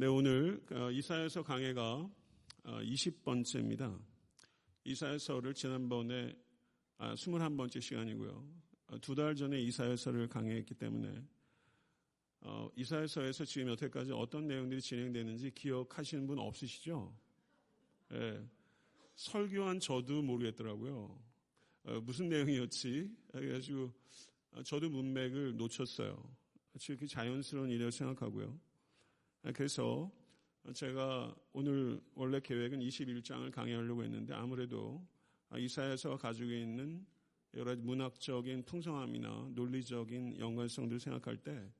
네, 오늘 어, 이사야서 강해가 20번째입니다. 어, 이사야서를 지난번에 21번째 아, 시간이고요. 어, 두달 전에 이사야서를 강해했기 때문에 이사야서에서 지금 여태까지 어떤 내용들이 진행되는지 기억하시는 분 없으시죠? 네, 설교한 저도 모르겠더라고요. 무슨 내용이었지? 그래가지고 저도 문맥을 놓쳤어요. 이렇게 자연스러운 일이라고 생각하고요. 아, 그래서 제가 오늘 원래 계획은 21장을 강의하려고 했는데 아무래도 이사야서가 가지고 있는 여러 문학적인 풍성함이나 논리적인 연관성들을 생각할 때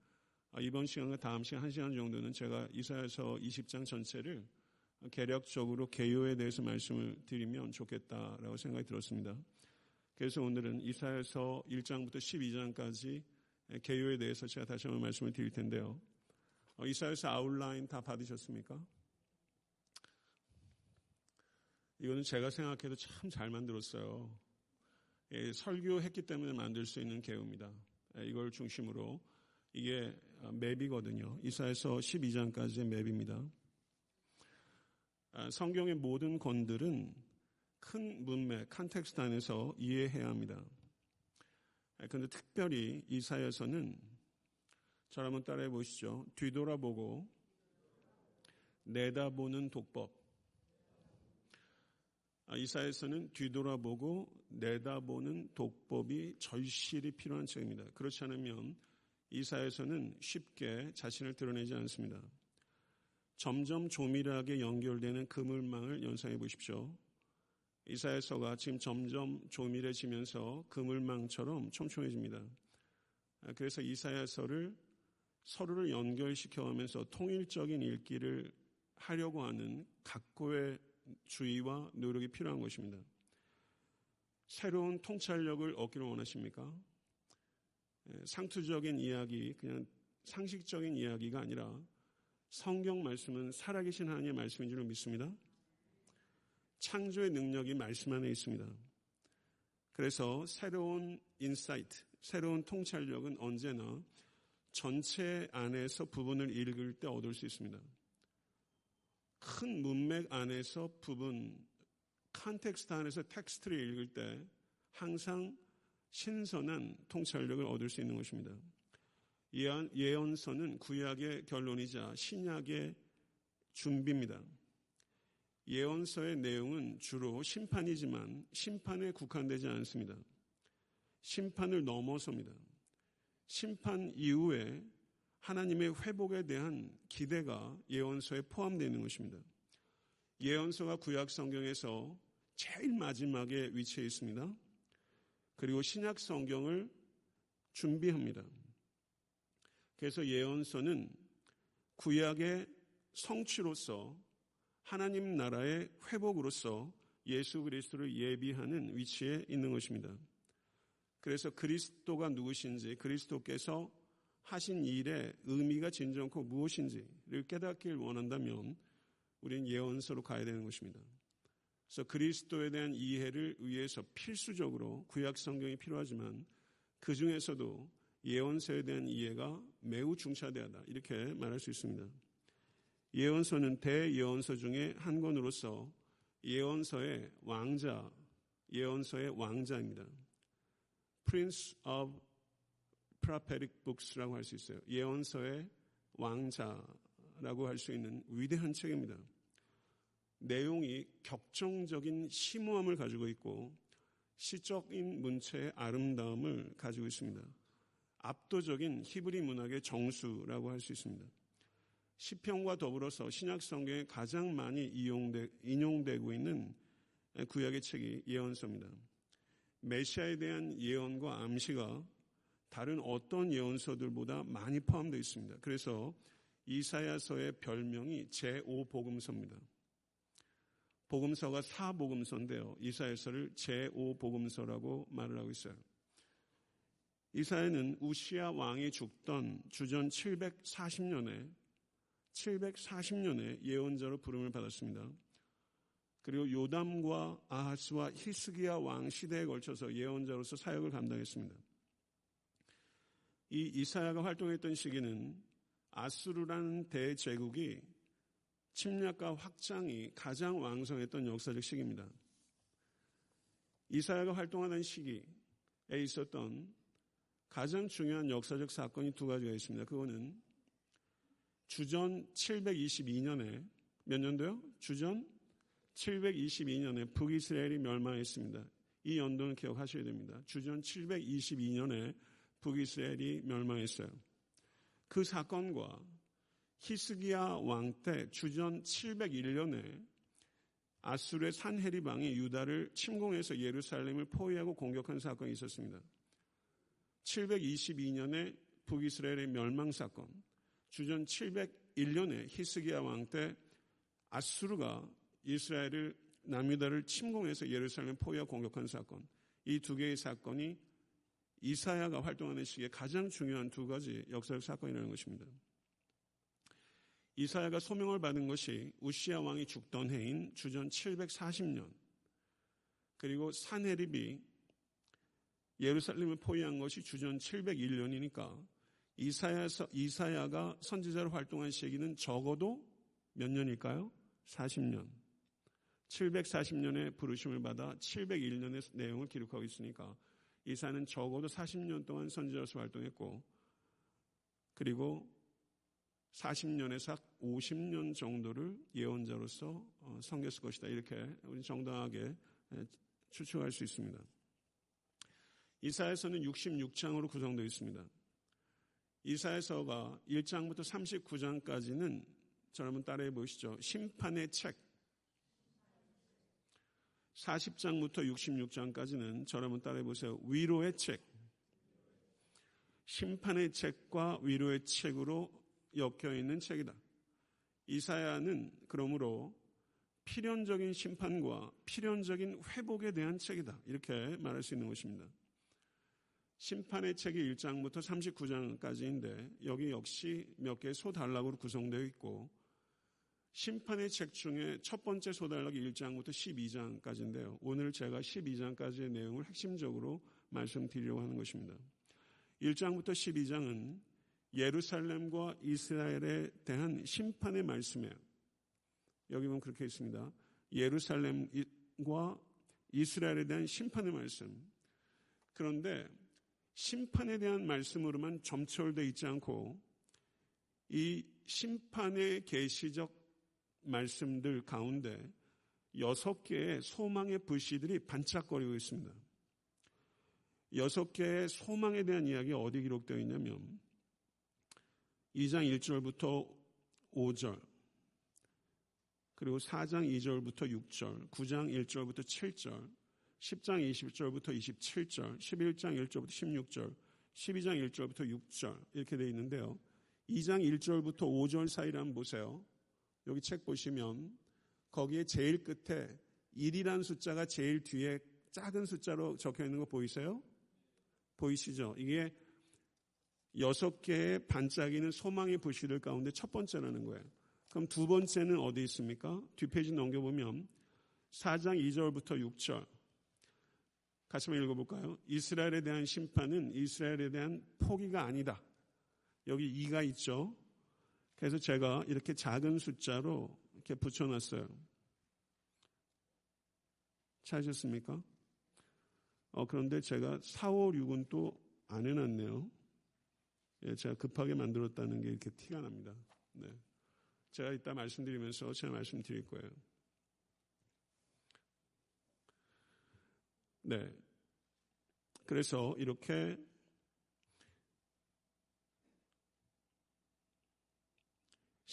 이번 시간과 다음 시간 한 시간 정도는 제가 이사야서 20장 전체를 개략적으로 개요에 대해서 말씀을 드리면 좋겠다라고 생각이 들었습니다. 그래서 오늘은 이사야서 1장부터 12장까지 개요에 대해서 제가 다시 한번 말씀을 드릴 텐데요. 어, 이사야서 아웃라인 다 받으셨습니까? 이거는 제가 생각해도 참 잘 만들었어요. 예, 설교했기 때문에 만들 수 있는 개요입니다. 예, 이걸 중심으로 이게 어, 맵이거든요. 이사에서 12장까지의 맵입니다. 아, 성경의 모든 건들은 큰 문맥, context 안에서 이해해야 합니다. 그런데 아, 특별히 이사야서는 저 한번 따라해 보시죠. 뒤돌아보고 내다보는 독법. 아, 이사야서는 뒤돌아보고 내다보는 독법이 절실히 필요한 책입니다. 그렇지 않으면 이사야서는 쉽게 자신을 드러내지 않습니다. 점점 조밀하게 연결되는 그물망을 연상해 보십시오. 이사에서가 지금 점점 조밀해지면서 그물망처럼 촘촘해집니다. 아, 그래서 이사야서를 서로를 연결시켜 가면서 통일적인 읽기를 하려고 하는 각고의 주의와 노력이 필요한 것입니다. 새로운 통찰력을 얻기를 원하십니까? 예, 상투적인 이야기, 그냥 상식적인 이야기가 아니라 성경 말씀은 살아계신 하나님의 말씀인 줄 믿습니다. 창조의 능력이 말씀 안에 있습니다. 그래서 새로운 insight, 새로운 통찰력은 언제나 전체 안에서 부분을 읽을 때 얻을 수 있습니다. 큰 문맥 안에서 부분, context 안에서 텍스트를 읽을 때 항상 신선한 통찰력을 얻을 수 있는 것입니다. 예언서는 구약의 결론이자 신약의 준비입니다. 예언서의 내용은 주로 심판이지만 심판에 국한되지 않습니다. 심판을 넘어섭니다. 심판 이후에 하나님의 회복에 대한 기대가 예언서에 포함되어 있는 것입니다. 예언서가 구약 성경에서 제일 마지막에 위치해 있습니다. 그리고 신약 성경을 준비합니다. 그래서 예언서는 구약의 성취로서 하나님 나라의 회복으로서 예수 그리스도를 예비하는 위치에 있는 것입니다. 그래서 그리스도가 누구신지 그리스도께서 하신 일의 의미가 진정코 무엇인지를 깨닫길 원한다면 우리는 예언서로 가야 되는 것입니다. 그래서 그리스도에 대한 이해를 위해서 필수적으로 구약 성경이 필요하지만 그 중에서도 예언서에 대한 이해가 매우 중차대하다 이렇게 말할 수 있습니다. 예언서는 대예언서 중에 한 권으로서 예언서의 왕자, 예언서의 왕자입니다. Prince of Prophetic Books라고 할 수 있어요. 예언서의 왕자라고 할 수 있는 위대한 책입니다. 내용이 격정적인 심오함을 가지고 있고 시적인 문체의 아름다움을 가지고 있습니다. 압도적인 히브리 문학의 정수라고 할 수 있습니다. 시편과 더불어서 신약 성경에 가장 많이 이용되, 인용되고 있는 구약의 책이 예언서입니다. 메시아에 대한 예언과 암시가 다른 어떤 예언서들보다 많이 포함되어 있습니다. 그래서 이사야서의 별명이 제5복음서입니다. 복음서가 4복음서인데요. 이사야서를 제5복음서라고 말을 하고 있어요. 이사야는 우시아 왕이 죽던 주전 740년에 740년에 예언자로 부름을 받았습니다. 그리고 요담과 아하스와 히스기야 왕 시대에 걸쳐서 예언자로서 사역을 감당했습니다. 이 이사야가 활동했던 시기는 아수르라는 대제국이 침략과 확장이 가장 왕성했던 역사적 시기입니다. 이사야가 활동하는 시기에 있었던 가장 중요한 역사적 사건이 두 가지가 있습니다. 그거는 주전 722년에 몇 년도요? 주전 722년에 북이스라엘이 멸망했습니다. 이 연도는 기억하셔야 됩니다. 주전 722년에 북이스라엘이 멸망했어요. 그 사건과 히스기야 왕 때 주전 701년에 아수르의 산헤리방이 유다를 침공해서 예루살렘을 포위하고 공격한 사건이 있었습니다. 722년에 북이스라엘의 멸망 사건, 주전 701년에 히스기야 왕 때 아수르가 이스라엘을 남유다를 침공해서 예루살렘 포위와 공격한 사건, 이 두 개의 사건이 이사야가 활동하는 시기에 가장 중요한 두 가지 역사적 사건이라는 것입니다. 이사야가 소명을 받은 것이 우시아 왕이 죽던 해인 주전 740년 그리고 산헤립이 예루살렘을 포위한 것이 주전 701년이니까 이사야서, 이사야가 선지자로 활동한 시기는 적어도 몇 년일까요? 40년. 740년에 부르심을 받아 701년의 내용을 기록하고 있으니까 이사는 적어도 40년 동안 선지자로서 활동했고 그리고 40년에서 50년 정도를 예언자로서 어, 섬겼을 것이다. 이렇게 우리 정당하게 추측할 수 있습니다. 이사에서는 66장으로 구성되어 있습니다. 이사에서가 1장부터 39장까지는 저 여러분 따라해 보시죠. 심판의 책. 40장부터 66장까지는 저 여러분 따라해 보세요. 위로의 책. 심판의 책과 위로의 책으로 엮여 있는 책이다. 이사야는 그러므로 필연적인 심판과 필연적인 회복에 대한 책이다. 이렇게 말할 수 있는 것입니다. 심판의 책이 1장부터 39장까지인데 여기 역시 몇 개의 소단락으로 구성되어 있고 심판의 책 중에 첫 번째 소단락이 1장부터 12장까지인데요. 오늘 제가 12장까지의 내용을 핵심적으로 말씀드리려고 하는 것입니다. 1장부터 12장은 예루살렘과 이스라엘에 대한 심판의 말씀이에요. 여기 보면 그렇게 있습니다. 예루살렘과 이스라엘에 대한 심판의 말씀. 그런데 심판에 대한 말씀으로만 점철되어 있지 않고 이 심판의 계시적 말씀들 가운데 여섯 개의 소망의 불씨들이 반짝거리고 있습니다. 여섯 개의 소망에 대한 이야기 어디 기록되어 있냐면 2장 1절부터 5절, 그리고 4장 2절부터 6절, 9장 1절부터 7절, 10장 20절부터 27절, 11장 1절부터 16절, 12장 1절부터 6절 이렇게 되어 있는데요. 2장 1절부터 5절 사이를 보세요. 여기 책 보시면 거기에 제일 끝에 1이라는 숫자가 제일 뒤에 작은 숫자로 적혀 있는 거 보이세요? 보이시죠? 이게 여섯 개의 반짝이는 소망의 불씨들 가운데 첫 번째라는 거예요. 그럼 두 번째는 어디 있습니까? 뒷페이지 넘겨보면 4장 2절부터 6절. 같이 한번 읽어볼까요? 이스라엘에 대한 심판은 이스라엘에 대한 포기가 아니다. 여기 2가 있죠. 그래서 제가 이렇게 작은 숫자로 이렇게 붙여놨어요. 찾으셨습니까? 어, 그런데 제가 4, 5, 6은 또 안 해놨네요. 예, 제가 급하게 만들었다는 게 이렇게 티가 납니다. 네. 제가 이따 말씀드리면서 제가 말씀드릴 거예요. 네. 그래서 이렇게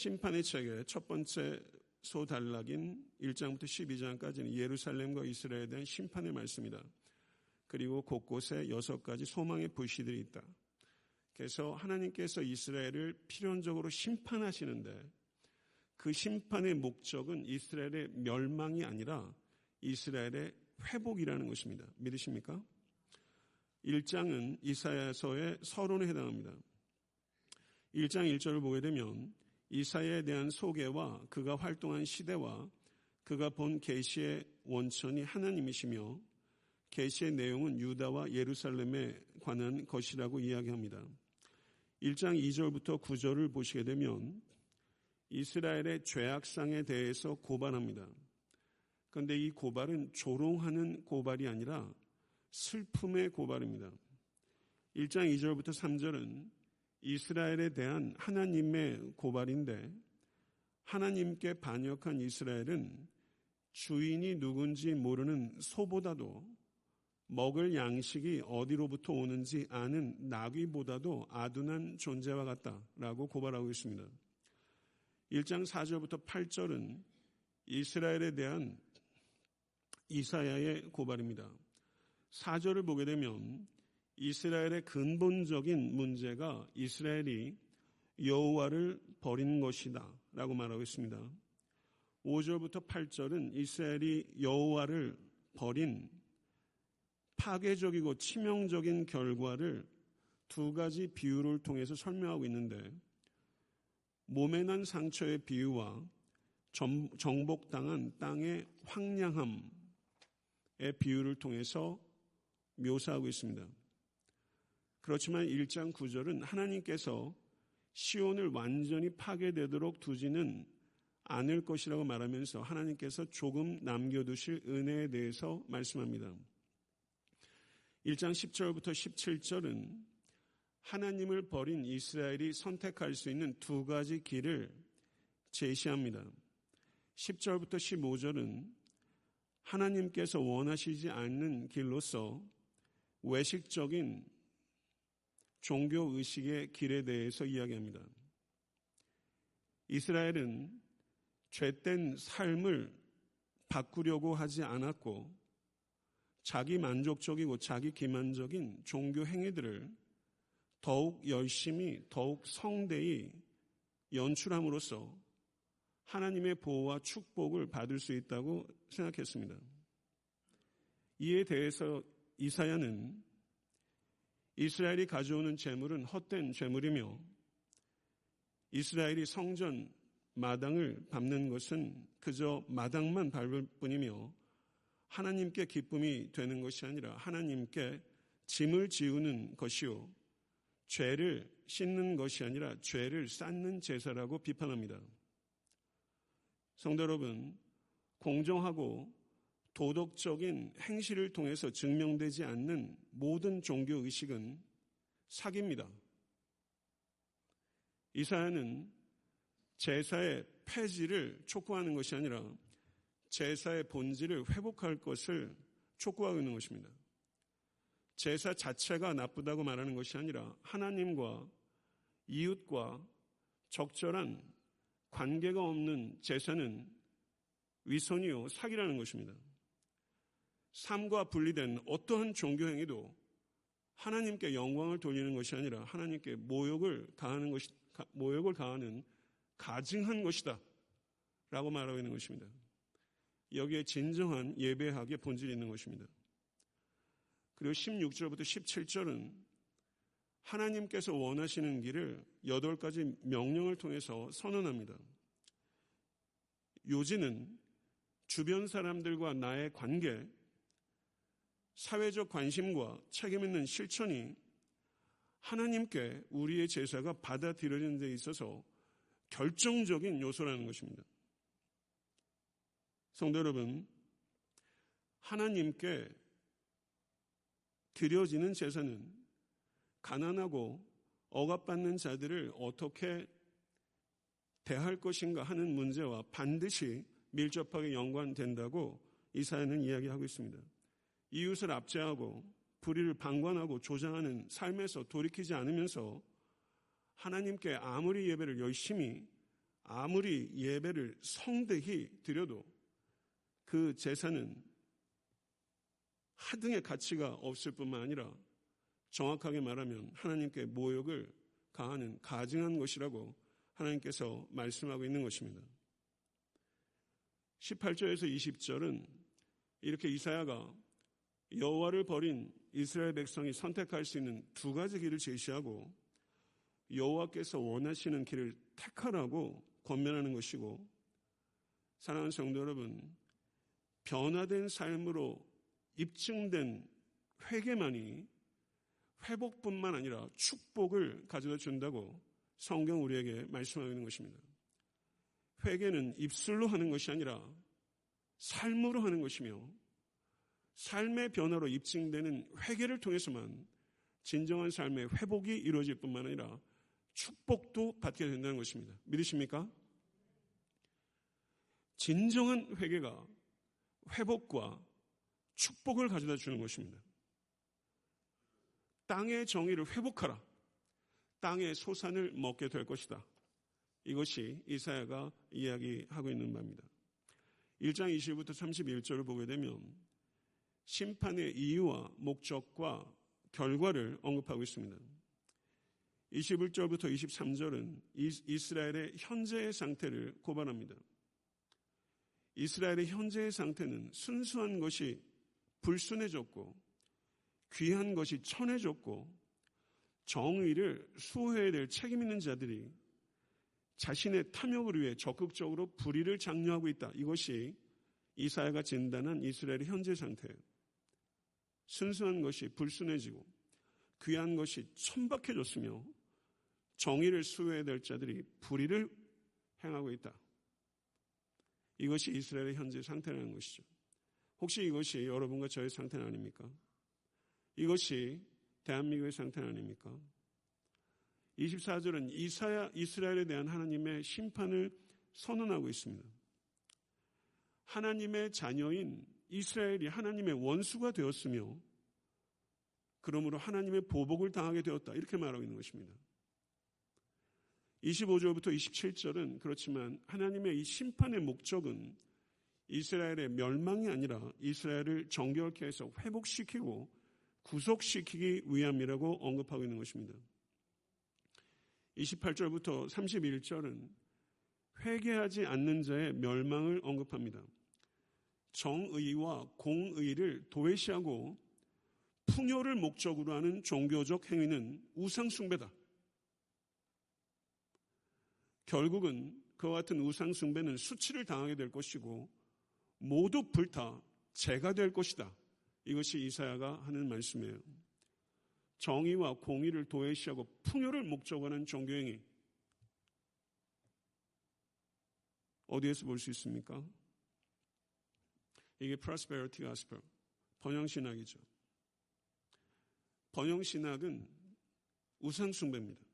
심판의 책의 첫 번째 소단락인 1장부터 12장까지는 예루살렘과 이스라엘에 대한 심판의 말씀이다. 그리고 곳곳에 여섯 가지 소망의 불씨들이 있다. 그래서 하나님께서 이스라엘을 필연적으로 심판하시는데 그 심판의 목적은 이스라엘의 멸망이 아니라 이스라엘의 회복이라는 것입니다. 믿으십니까? 1장은 이사야서의 서론에 해당합니다. 1장 1절을 보게 되면 이사야에 대한 소개와 그가 활동한 시대와 그가 본 계시의 원천이 하나님이시며 계시의 내용은 유다와 예루살렘에 관한 것이라고 이야기합니다. 1장 2절부터 9절을 보시게 되면 이스라엘의 죄악상에 대해서 고발합니다. 그런데 이 고발은 조롱하는 고발이 아니라 슬픔의 고발입니다. 1장 2절부터 3절은 이스라엘에 대한 하나님의 고발인데 하나님께 반역한 이스라엘은 주인이 누군지 모르는 소보다도 먹을 양식이 어디로부터 오는지 아는 나귀보다도 아둔한 존재와 같다라고 고발하고 있습니다. 1장 4절부터 8절은 이스라엘에 대한 이사야의 고발입니다. 4절을 보게 되면 이스라엘의 근본적인 문제가 이스라엘이 여호와를 버린 것이다 라고 말하고 있습니다. 5절부터 8절은 이스라엘이 여호와를 버린 파괴적이고 치명적인 결과를 두 가지 비유를 통해서 설명하고 있는데 몸에 난 상처의 비유와 정복당한 땅의 황량함의 비유를 통해서 묘사하고 있습니다. 그렇지만 1장 9절은 하나님께서 시온을 완전히 파괴되도록 두지는 않을 것이라고 말하면서 하나님께서 조금 남겨두실 은혜에 대해서 말씀합니다. 1장 10절부터 17절은 하나님을 버린 이스라엘이 선택할 수 있는 두 가지 길을 제시합니다. 10절부터 15절은 하나님께서 원하시지 않는 길로서 외식적인 종교 의식의 길에 대해서 이야기합니다. 이스라엘은 죄된 삶을 바꾸려고 하지 않았고 자기 만족적이고 자기 기만적인 종교 행위들을 더욱 열심히 더욱 성대히 연출함으로써 하나님의 보호와 축복을 받을 수 있다고 생각했습니다. 이에 대해서 이사야는 이스라엘이 가져오는 재물은 헛된 재물이며 이스라엘이 성전 마당을 밟는 것은 그저 마당만 밟을 뿐이며 하나님께 기쁨이 되는 것이 아니라 하나님께 짐을 지우는 것이요. 죄를 씻는 것이 아니라 죄를 쌓는 제사라고 비판합니다. 성도 여러분, 공정하고 도덕적인 행실을 통해서 증명되지 않는 모든 종교 의식은 사기입니다. 이사야는 제사의 폐지를 촉구하는 것이 아니라 제사의 본질을 회복할 것을 촉구하고 있는 것입니다. 제사 자체가 나쁘다고 말하는 것이 아니라 하나님과 이웃과 적절한 관계가 없는 제사는 위선이요 사기라는 것입니다. 삶과 분리된 어떠한 종교 행위도 하나님께 영광을 돌리는 것이 아니라 하나님께 모욕을 가하는 것이 모욕을 가하는 가증한 것이다. 라고 말하고 있는 것입니다. 여기에 진정한 예배학의 본질이 있는 것입니다. 그리고 16절부터 17절은 하나님께서 원하시는 길을 여덟 가지 명령을 통해서 선언합니다. 요지는 주변 사람들과 나의 관계, 사회적 관심과 책임 있는 실천이 하나님께 우리의 제사가 받아들여지는 데 있어서 결정적인 요소라는 것입니다. 성도 여러분, 하나님께 드려지는 제사는 가난하고 억압받는 자들을 어떻게 대할 것인가 하는 문제와 반드시 밀접하게 연관된다고 이사야는 이야기하고 있습니다. 이웃을 압제하고 불의를 방관하고 조장하는 삶에서 돌이키지 않으면서 하나님께 아무리 예배를 열심히 아무리 예배를 성대히 드려도 그 제사는 하등의 가치가 없을 뿐만 아니라 정확하게 말하면 하나님께 모욕을 가하는 가증한 것이라고 하나님께서 말씀하고 있는 것입니다. 18절에서 20절은 이렇게 이사야가 여호와를 버린 이스라엘 백성이 선택할 수 있는 두 가지 길을 제시하고 여호와께서 원하시는 길을 택하라고 권면하는 것이고 사랑하는 성도 여러분 변화된 삶으로 입증된 회개만이 회복뿐만 아니라 축복을 가져다 준다고 성경 우리에게 말씀하고 있는 것입니다. 회개는 입술로 하는 것이 아니라 삶으로 하는 것이며 삶의 변화로 입증되는 회개를 통해서만 진정한 삶의 회복이 이루어질 뿐만 아니라 축복도 받게 된다는 것입니다. 믿으십니까? 진정한 회개가 회복과 축복을 가져다 주는 것입니다. 땅의 정의를 회복하라. 땅의 소산을 먹게 될 것이다. 이것이 이사야가 이야기하고 있는 바입니다. 1장 20부터 31절을 보게 되면 심판의 이유와 목적과 결과를 언급하고 있습니다. 21절부터 23절은 이스라엘의 현재의 상태를 고발합니다. 이스라엘의 현재의 상태는 순수한 것이 불순해졌고 귀한 것이 천해졌고 정의를 수호해야 될 책임 있는 자들이 자신의 탐욕을 위해 적극적으로 불의를 장려하고 있다. 이것이 이사야가 진단한 이스라엘의 현재 상태예요. 순수한 것이 불순해지고 귀한 것이 천박해졌으며 정의를 수호해야 될 자들이 불의를 행하고 있다. 이것이 이스라엘의 현재 상태라는 것이죠. 혹시 이것이 여러분과 저의 상태는 아닙니까? 이것이 대한민국의 상태는 아닙니까? 24절은 이사야, 이스라엘에 대한 하나님의 심판을 선언하고 있습니다. 하나님의 자녀인 이스라엘이 하나님의 원수가 되었으며 그러므로 하나님의 보복을 당하게 되었다. 이렇게 말하고 있는 것입니다. 25절부터 27절은 그렇지만 하나님의 이 심판의 목적은 이스라엘의 멸망이 아니라 이스라엘을 정결케 해서 회복시키고 구속시키기 위함이라고 언급하고 있는 것입니다. 28절부터 31절은 회개하지 않는 자의 멸망을 언급합니다. 정의와 공의를 도외시하고 풍요를 목적으로 하는 종교적 행위는 우상숭배다. 결국은 그와 같은 우상숭배는 수치를 당하게 될 것이고 모두 불타 재가 될 것이다. 이것이 이사야가 하는 말씀이에요. 정의와 공의를 도외시하고 풍요를 목적으로 하는 종교행위. 어디에서 볼 수 있습니까? 이게 prosperity gospel, 번영신학이죠. 번영신학은 우상숭배입니다.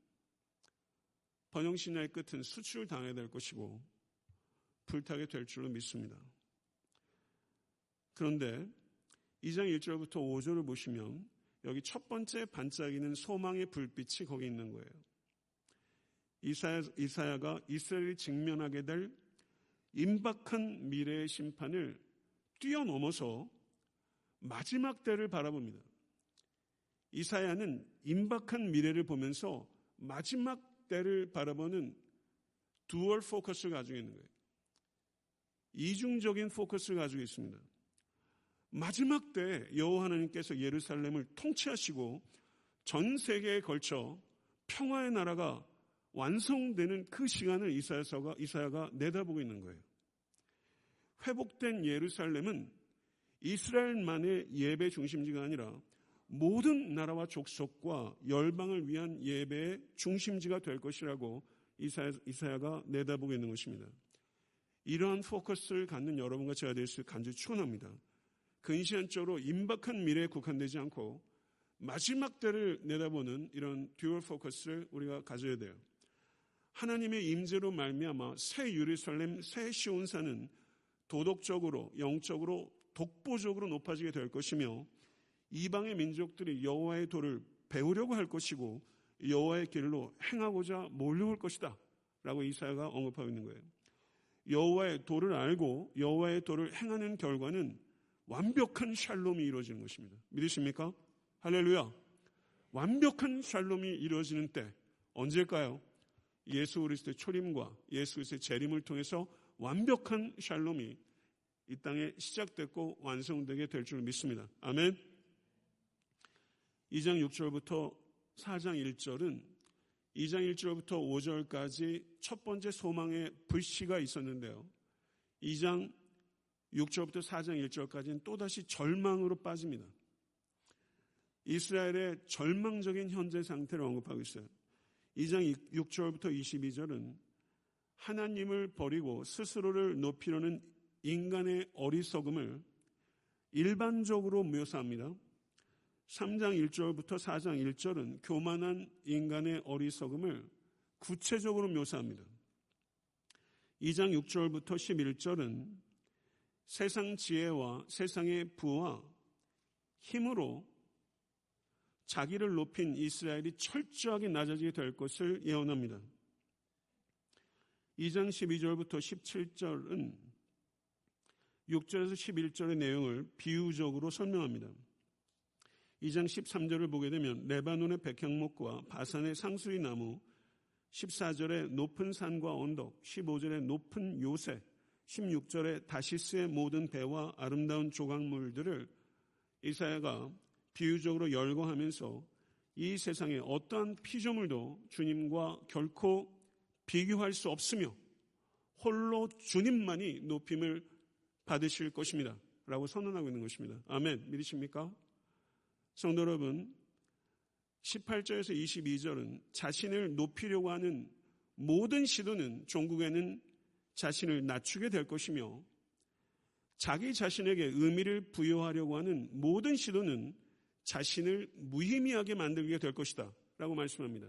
번영신학의 끝은 수출을 당해야 될 것이고 불타게 될 줄로 믿습니다. 그런데 2장 1절부터 5절을 보시면 여기 첫 번째 반짝이는 소망의 불빛이 거기 있는 거예요. 이사야, 이사야가 이스라엘이 직면하게 될 임박한 미래의 심판을 뛰어넘어서 마지막 때를 바라봅니다. 이사야는 임박한 미래를 보면서 마지막 때를 바라보는 두얼 포커스를 가지고 있는 거예요. 이중적인 포커스를 가지고 있습니다. 마지막 때 여호와 하나님께서 예루살렘을 통치하시고 전 세계에 걸쳐 평화의 나라가 완성되는 그 시간을 이사야서가 이사야가 내다보고 있는 거예요. 회복된 예루살렘은 이스라엘만의 예배 중심지가 아니라 모든 나라와 족속과 열방을 위한 예배의 중심지가 될 것이라고 이사야, 이사야가 내다보고 있는 것입니다. 이러한 포커스를 갖는 여러분과 제가 되길 간절히 축원합니다. 근시안적으로 임박한 미래에 국한되지 않고 마지막 때를 내다보는 이런 dual focus를 우리가 가져야 돼요. 하나님의 임재로 말미암아 새 예루살렘, 새 시온산은 도덕적으로, 영적으로, 독보적으로 높아지게 될 것이며 이방의 민족들이 여호와의 도를 배우려고 할 것이고 여호와의 길로 행하고자 몰려올 것이다. 라고 이사야가 언급하고 있는 거예요. 여호와의 도를 알고 여호와의 도를 행하는 결과는 완벽한 샬롬이 이루어지는 것입니다. 믿으십니까? 할렐루야. 완벽한 샬롬이 이루어지는 때 언제일까요? 예수 그리스도의 초림과 예수 그리스도의 재림을 통해서 완벽한 샬롬이 이 땅에 시작됐고 완성되게 될 줄 믿습니다. 아멘. 2장 6절부터 4장 1절은 2장 1절부터 5절까지 첫 번째 소망의 불씨가 있었는데요. 2장 6절부터 4장 1절까지는 또다시 절망으로 빠집니다. 이스라엘의 절망적인 현재 상태를 언급하고 있어요. 2장 6절부터 22절은 하나님을 버리고 스스로를 높이려는 인간의 어리석음을 일반적으로 묘사합니다. 3장 1절부터 4장 1절은 교만한 인간의 어리석음을 구체적으로 묘사합니다. 2장 6절부터 11절은 세상 지혜와 세상의 부와 힘으로 자기를 높인 이스라엘이 철저하게 낮아지게 될 것을 예언합니다. 2장 12절부터 17절은 6절에서 11절의 내용을 비유적으로 설명합니다. 2장 13절을 보게 되면 레바논의 백향목과 바산의 상수리 나무, 14절에 높은 산과 언덕, 15절에 높은 요새, 16절에 다시스의 모든 배와 아름다운 조각물들을 이사야가 비유적으로 열거하면서 이 세상에 어떠한 피조물도 주님과 결코 비교할 수 없으며 홀로 주님만이 높임을 받으실 것입니다. 라고 선언하고 있는 것입니다. 아멘. 믿으십니까? 성도 여러분, 18절에서 22절은 자신을 높이려고 하는 모든 시도는 종국에는 자신을 낮추게 될 것이며 자기 자신에게 의미를 부여하려고 하는 모든 시도는 자신을 무의미하게 만들게 될 것이다. 라고 말씀합니다.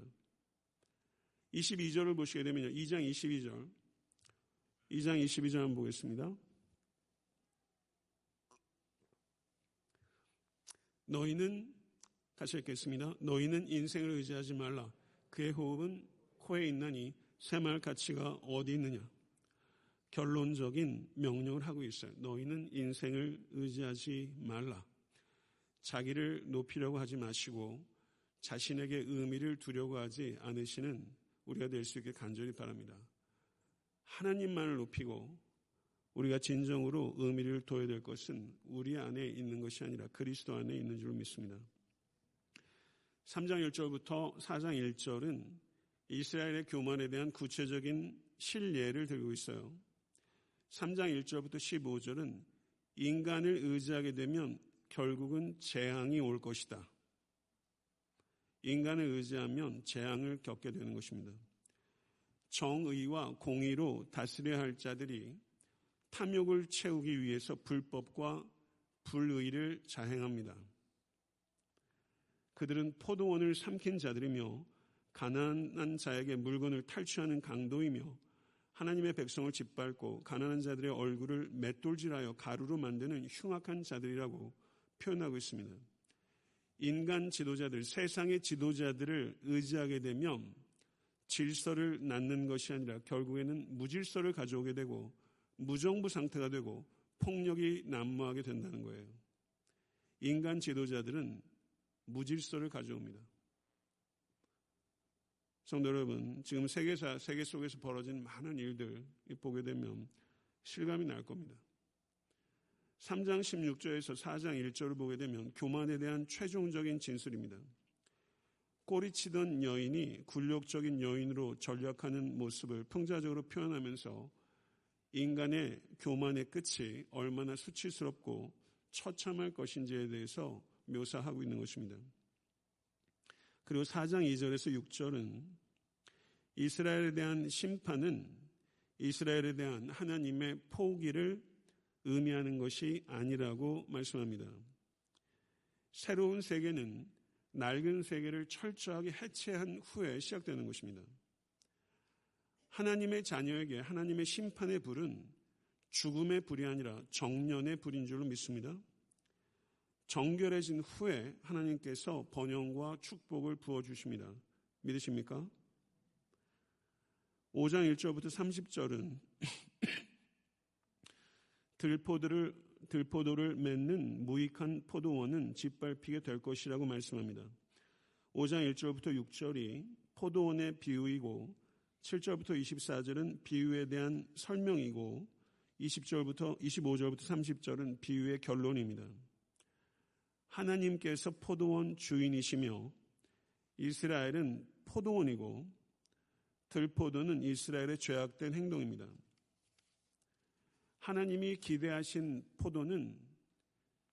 22절을 보시게 되면요. 2장 22절. 2장 22절 한번 보겠습니다. 너희는 다시 읽겠습니다. 너희는 인생을 의지하지 말라. 그의 호흡은 코에 있나니 새말 가치가 어디 있느냐. 결론적인 명령을 하고 있어요. 너희는 인생을 의지하지 말라. 자기를 높이려고 하지 마시고 자신에게 의미를 두려고 하지 않으시는 우리가 될 수 있게 간절히 바랍니다. 하나님만을 높이고 우리가 진정으로 의미를 둬야 될 것은 우리 안에 있는 것이 아니라 그리스도 안에 있는 줄 믿습니다. 3장 1절부터 4장 1절은 이스라엘의 교만에 대한 구체적인 실례를 들고 있어요. 3장 1절부터 15절은 인간을 의지하게 되면 결국은 재앙이 올 것이다. 인간을 의지하면 재앙을 겪게 되는 것입니다. 정의와 공의로 다스려야 할 자들이 탐욕을 채우기 위해서 불법과 불의를 자행합니다. 그들은 포도원을 삼킨 자들이며 가난한 자에게 물건을 탈취하는 강도이며 하나님의 백성을 짓밟고 가난한 자들의 얼굴을 맷돌질하여 가루로 만드는 흉악한 자들이라고 표현하고 있습니다. 인간 지도자들, 세상의 지도자들을 의지하게 되면 질서를 낳는 것이 아니라 결국에는 무질서를 가져오게 되고 무정부 상태가 되고 폭력이 난무하게 된다는 거예요. 인간 지도자들은 무질서를 가져옵니다. 성도 여러분, 지금 세계사, 세계 속에서 벌어진 많은 일들 보게 되면 실감이 날 겁니다. 3장 16절에서 4장 1절을 보게 되면 교만에 대한 최종적인 진술입니다. 꼬리치던 여인이 굴욕적인 여인으로 전략하는 모습을 풍자적으로 표현하면서 인간의 교만의 끝이 얼마나 수치스럽고 처참할 것인지에 대해서 묘사하고 있는 것입니다. 그리고 4장 2절에서 6절은 이스라엘에 대한 심판은 이스라엘에 대한 하나님의 포기를 의미하는 것이 아니라고 말씀합니다. 새로운 세계는 낡은 세계를 철저하게 해체한 후에 시작되는 것입니다. 하나님의 자녀에게 하나님의 심판의 불은 죽음의 불이 아니라 정년의 불인 줄로 믿습니다. 정결해진 후에 하나님께서 번영과 축복을 부어주십니다. 믿으십니까? 5장 1절부터 30절은 들포도를, 들포도를 맺는 무익한 포도원은 짓밟히게 될 것이라고 말씀합니다. 5장 1절부터 6절이 포도원의 비유이고 7절부터 24절은 비유에 대한 설명이고 20절부터 25절부터 30절은 비유의 결론입니다. 하나님께서 포도원 주인이시며 이스라엘은 포도원이고 들포도는 이스라엘의 죄악된 행동입니다. 하나님이 기대하신 포도는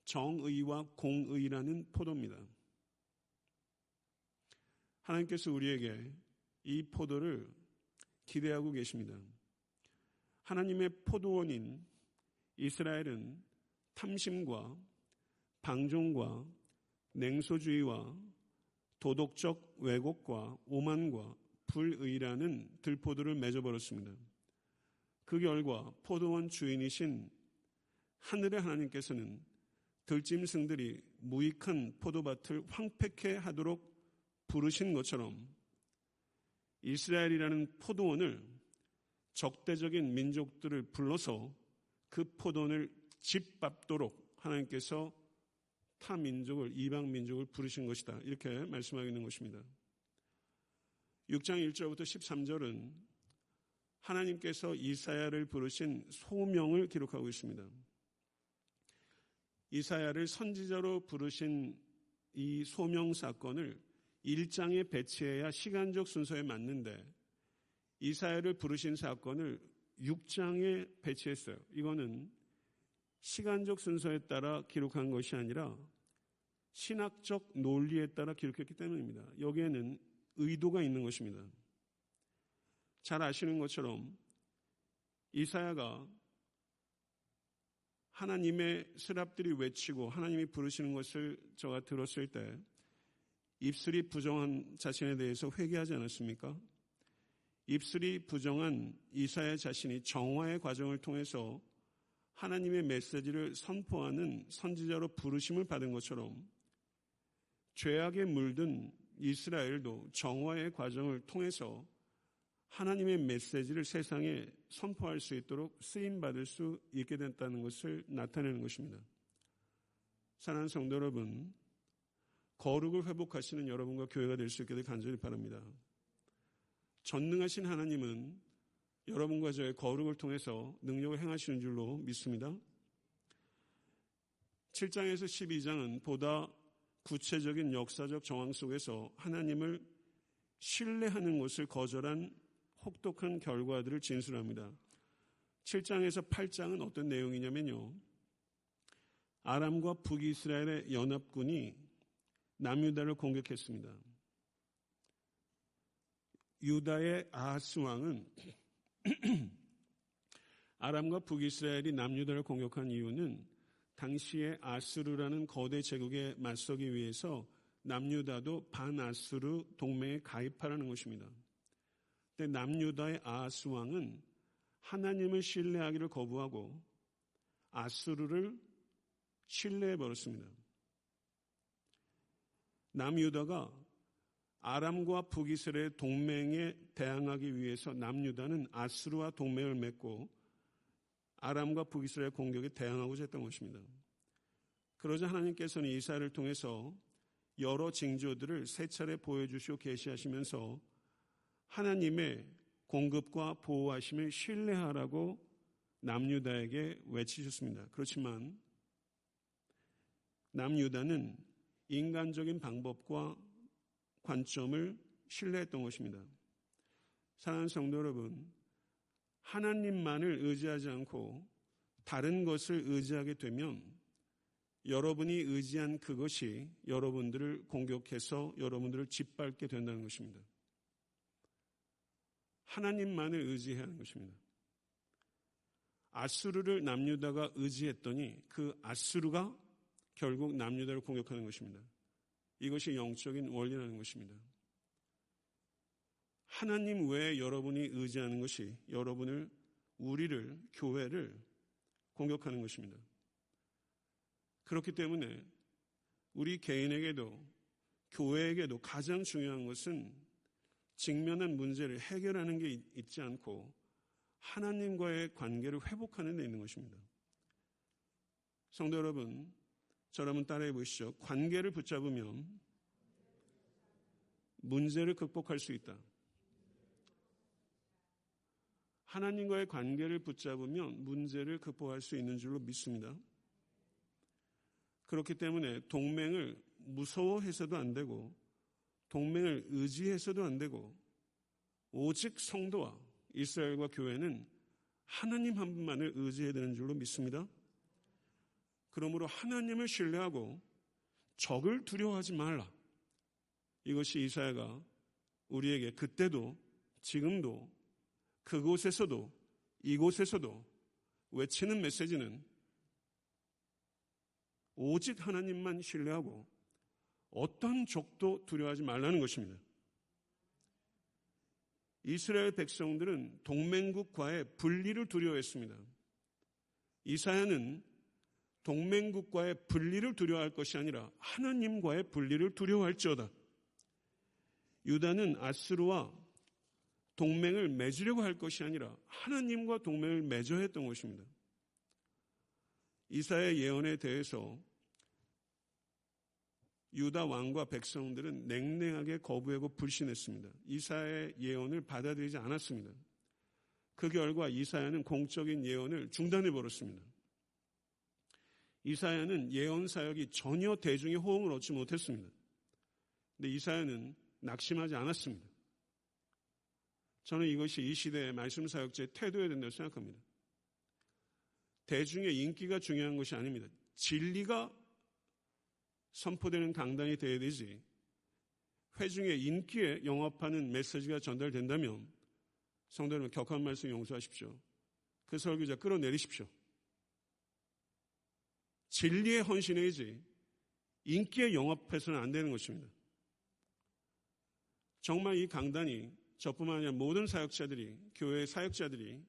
정의와 공의라는 포도입니다. 하나님께서 우리에게 이 포도를 기대하고 계십니다. 하나님의 포도원인 이스라엘은 탐심과 방종과 냉소주의와 도덕적 왜곡과 오만과 불의라는 들포도를 맺어버렸습니다. 그 결과 포도원 주인이신 하늘의 하나님께서는 들짐승들이 무익한 포도밭을 황폐케 하도록 부르신 것처럼 이스라엘이라는 포도원을 적대적인 민족들을 불러서 그 포도원을 짓밟도록 하나님께서 타 민족을 이방 민족을 부르신 것이다. 이렇게 말씀하고 있는 것입니다. 6장 1절부터 13절은 하나님께서 이사야를 부르신 소명을 기록하고 있습니다. 이사야를 선지자로 부르신 이 소명 사건을 1장에 배치해야 시간적 순서에 맞는데 이사야를 부르신 사건을 6장에 배치했어요. 이거는 시간적 순서에 따라 기록한 것이 아니라 신학적 논리에 따라 기록했기 때문입니다. 여기에는 의도가 있는 것입니다. 잘 아시는 것처럼 이사야가 하나님의 스랍들이 외치고 하나님이 부르시는 것을 저가 들었을 때 입술이 부정한 자신에 대해서 회개하지 않았습니까? 입술이 부정한 이사야 자신이 정화의 과정을 통해서 하나님의 메시지를 선포하는 선지자로 부르심을 받은 것처럼 죄악에 물든 이스라엘도 정화의 과정을 통해서 하나님의 메시지를 세상에 선포할 수 있도록 쓰임 받을 수 있게 됐다는 것을 나타내는 것입니다. 사랑하는 성도 여러분, 거룩을 회복하시는 여러분과 교회가 될 수 있게 될 간절히 바랍니다. 전능하신 하나님은 여러분과 저의 거룩을 통해서 능력을 행하시는 줄로 믿습니다. 7장에서 12장은 보다 구체적인 역사적 정황 속에서 하나님을 신뢰하는 것을 거절한 혹독한 결과들을 진술합니다. 7장에서 8장은 어떤 내용이냐면요. 아람과 북이스라엘의 연합군이 남유다를 공격했습니다. 유다의 아하스 왕은 아람과 북이스라엘이 남유다를 공격한 이유는 당시에 아스루라는 거대 제국에 맞서기 위해서 남유다도 반아스루 동맹에 가입하라는 것입니다. 근데 남유다의 아하스 왕은 하나님을 신뢰하기를 거부하고 아스루를 신뢰해 버렸습니다. 남유다가 아람과 북이스라엘 동맹에 대항하기 위해서 남유다는 아스루와 동맹을 맺고 아람과 북이스라엘 공격에 대항하고자 했던 것입니다. 그러자 하나님께서는 이사를 통해서 여러 징조들을 세 차례 보여주시고 계시하시면서 하나님의 공급과 보호하심을 신뢰하라고 남유다에게 외치셨습니다. 그렇지만 남유다는 인간적인 방법과 관점을 신뢰했던 것입니다. 사랑하는 성도 여러분, 하나님만을 의지하지 않고 다른 것을 의지하게 되면 여러분이 의지한 그것이 여러분들을 공격해서 여러분들을 짓밟게 된다는 것입니다. 하나님만을 의지해야 하는 것입니다. 아수르를 남유다가 의지했더니 그 아수르가 결국 남유다를 공격하는 것입니다. 이것이 영적인 원리라는 것입니다. 하나님 외에 여러분이 의지하는 것이 여러분을, 우리를, 교회를 공격하는 것입니다. 그렇기 때문에 우리 개인에게도 교회에게도 가장 중요한 것은 직면한 문제를 해결하는 게 있지 않고 하나님과의 관계를 회복하는 데 있는 것입니다. 성도 여러분, 저러분 따라해 보시죠. 관계를 붙잡으면 문제를 극복할 수 있다. 하나님과의 관계를 붙잡으면 문제를 극복할 수 있는 줄로 믿습니다. 그렇기 때문에 동맹을 무서워해서도 안 되고 동맹을 의지해서도 안 되고 오직 성도와 이스라엘과 교회는 하나님 한 분만을 의지해야 되는 줄로 믿습니다. 그러므로 하나님을 신뢰하고 적을 두려워하지 말라. 이것이 이사야가 우리에게 그때도 지금도 그곳에서도 이곳에서도 외치는 메시지는 오직 하나님만 신뢰하고 어떤 적도 두려워하지 말라는 것입니다. 이스라엘 백성들은 동맹국과의 분리를 두려워했습니다. 이사야는 동맹국과의 분리를 두려워할 것이 아니라 하나님과의 분리를 두려워할지어다. 유다는 아스루와 동맹을 맺으려고 할 것이 아니라 하나님과 동맹을 맺어야 했던 것입니다. 이사의 예언에 대해서 유다 왕과 백성들은 냉랭하게 거부하고 불신했습니다. 이사의 예언을 받아들이지 않았습니다. 그 결과 이사야는 공적인 예언을 중단해 버렸습니다. 이사야는 예언 사역이 전혀 대중의 호응을 얻지 못했습니다. 근데 이사야는 낙심하지 않았습니다. 저는 이것이 이 시대의 말씀 사역자의 태도여야 된다고 생각합니다. 대중의 인기가 중요한 것이 아닙니다. 진리가 선포되는 강단이 되어야 되지. 회중의 인기에 영업하는 메시지가 전달된다면 성도 여러분 격한 말씀 용서하십시오. 그 설교자 끌어내리십시오. 진리에 헌신해야지 인기에 영업해서는 안 되는 것입니다. 정말 이 강단이 저뿐만 아니라 모든 사역자들이 교회 사역자들이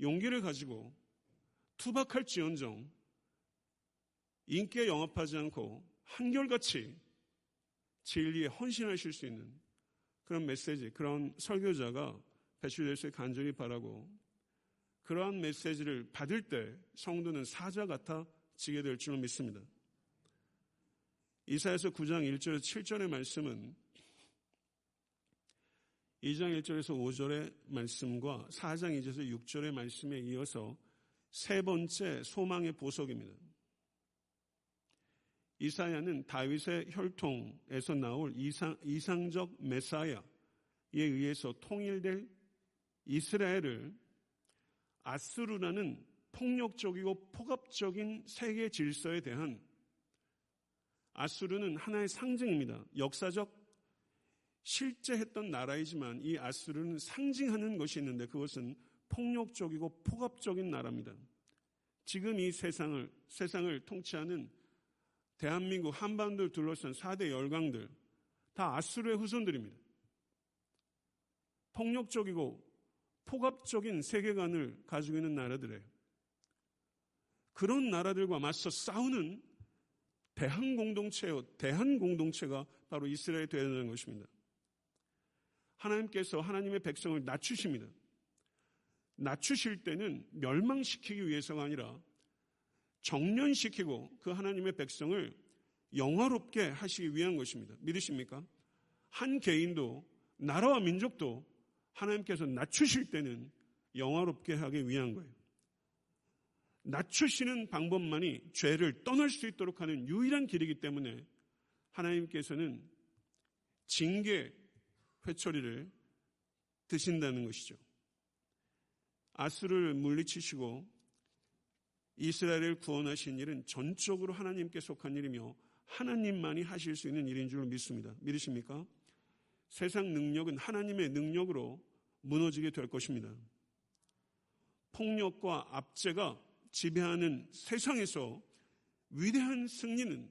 용기를 가지고 투박할지언정 인기에 영업하지 않고 한결같이 진리에 헌신하실 수 있는 그런 메시지, 그런 설교자가 배출될 수 간절히 바라고 그러한 메시지를 받을 때 성도는 사자 같아 지게 될 줄로 믿습니다. 이사에서 9장 1절에서 7절의 말씀은 2장 1절에서 5절의 말씀과 4장 2절에서 6절의 말씀에 이어서 세 번째 소망의 보석입니다. 이사야는 다윗의 혈통에서 나올 이상, 이상적 메사야에 의해서 통일될 이스라엘을 아스루라는 폭력적이고 폭압적인 세계 질서에 대한 아수르는 하나의 상징입니다. 역사적 실제 했던 나라이지만 이 아수르는 상징하는 것이 있는데 그것은 폭력적이고 폭압적인 나라입니다. 지금 이 세상을 세상을 통치하는 대한민국 한반도를 둘러싼 4대 열강들 다 아수르의 후손들입니다. 폭력적이고 폭압적인 세계관을 가지고 있는 나라들이에요. 그런 나라들과 맞서 싸우는 대한 공동체요, 대한 공동체가 바로 이스라엘이 되어야 되는 것입니다. 하나님께서 하나님의 백성을 낮추십니다. 낮추실 때는 멸망시키기 위해서가 아니라 정련시키고 그 하나님의 백성을 영화롭게 하시기 위한 것입니다. 믿으십니까? 한 개인도 나라와 민족도 하나님께서 낮추실 때는 영화롭게 하기 위한 거예요. 낮추시는 방법만이 죄를 떠날 수 있도록 하는 유일한 길이기 때문에 하나님께서는 징계 회초리를 드신다는 것이죠. 아수를 물리치시고 이스라엘을 구원하신 일은 전적으로 하나님께 속한 일이며 하나님만이 하실 수 있는 일인 줄 믿습니다. 믿으십니까? 세상 능력은 하나님의 능력으로 무너지게 될 것입니다. 폭력과 압제가 지배하는 세상에서 위대한 승리는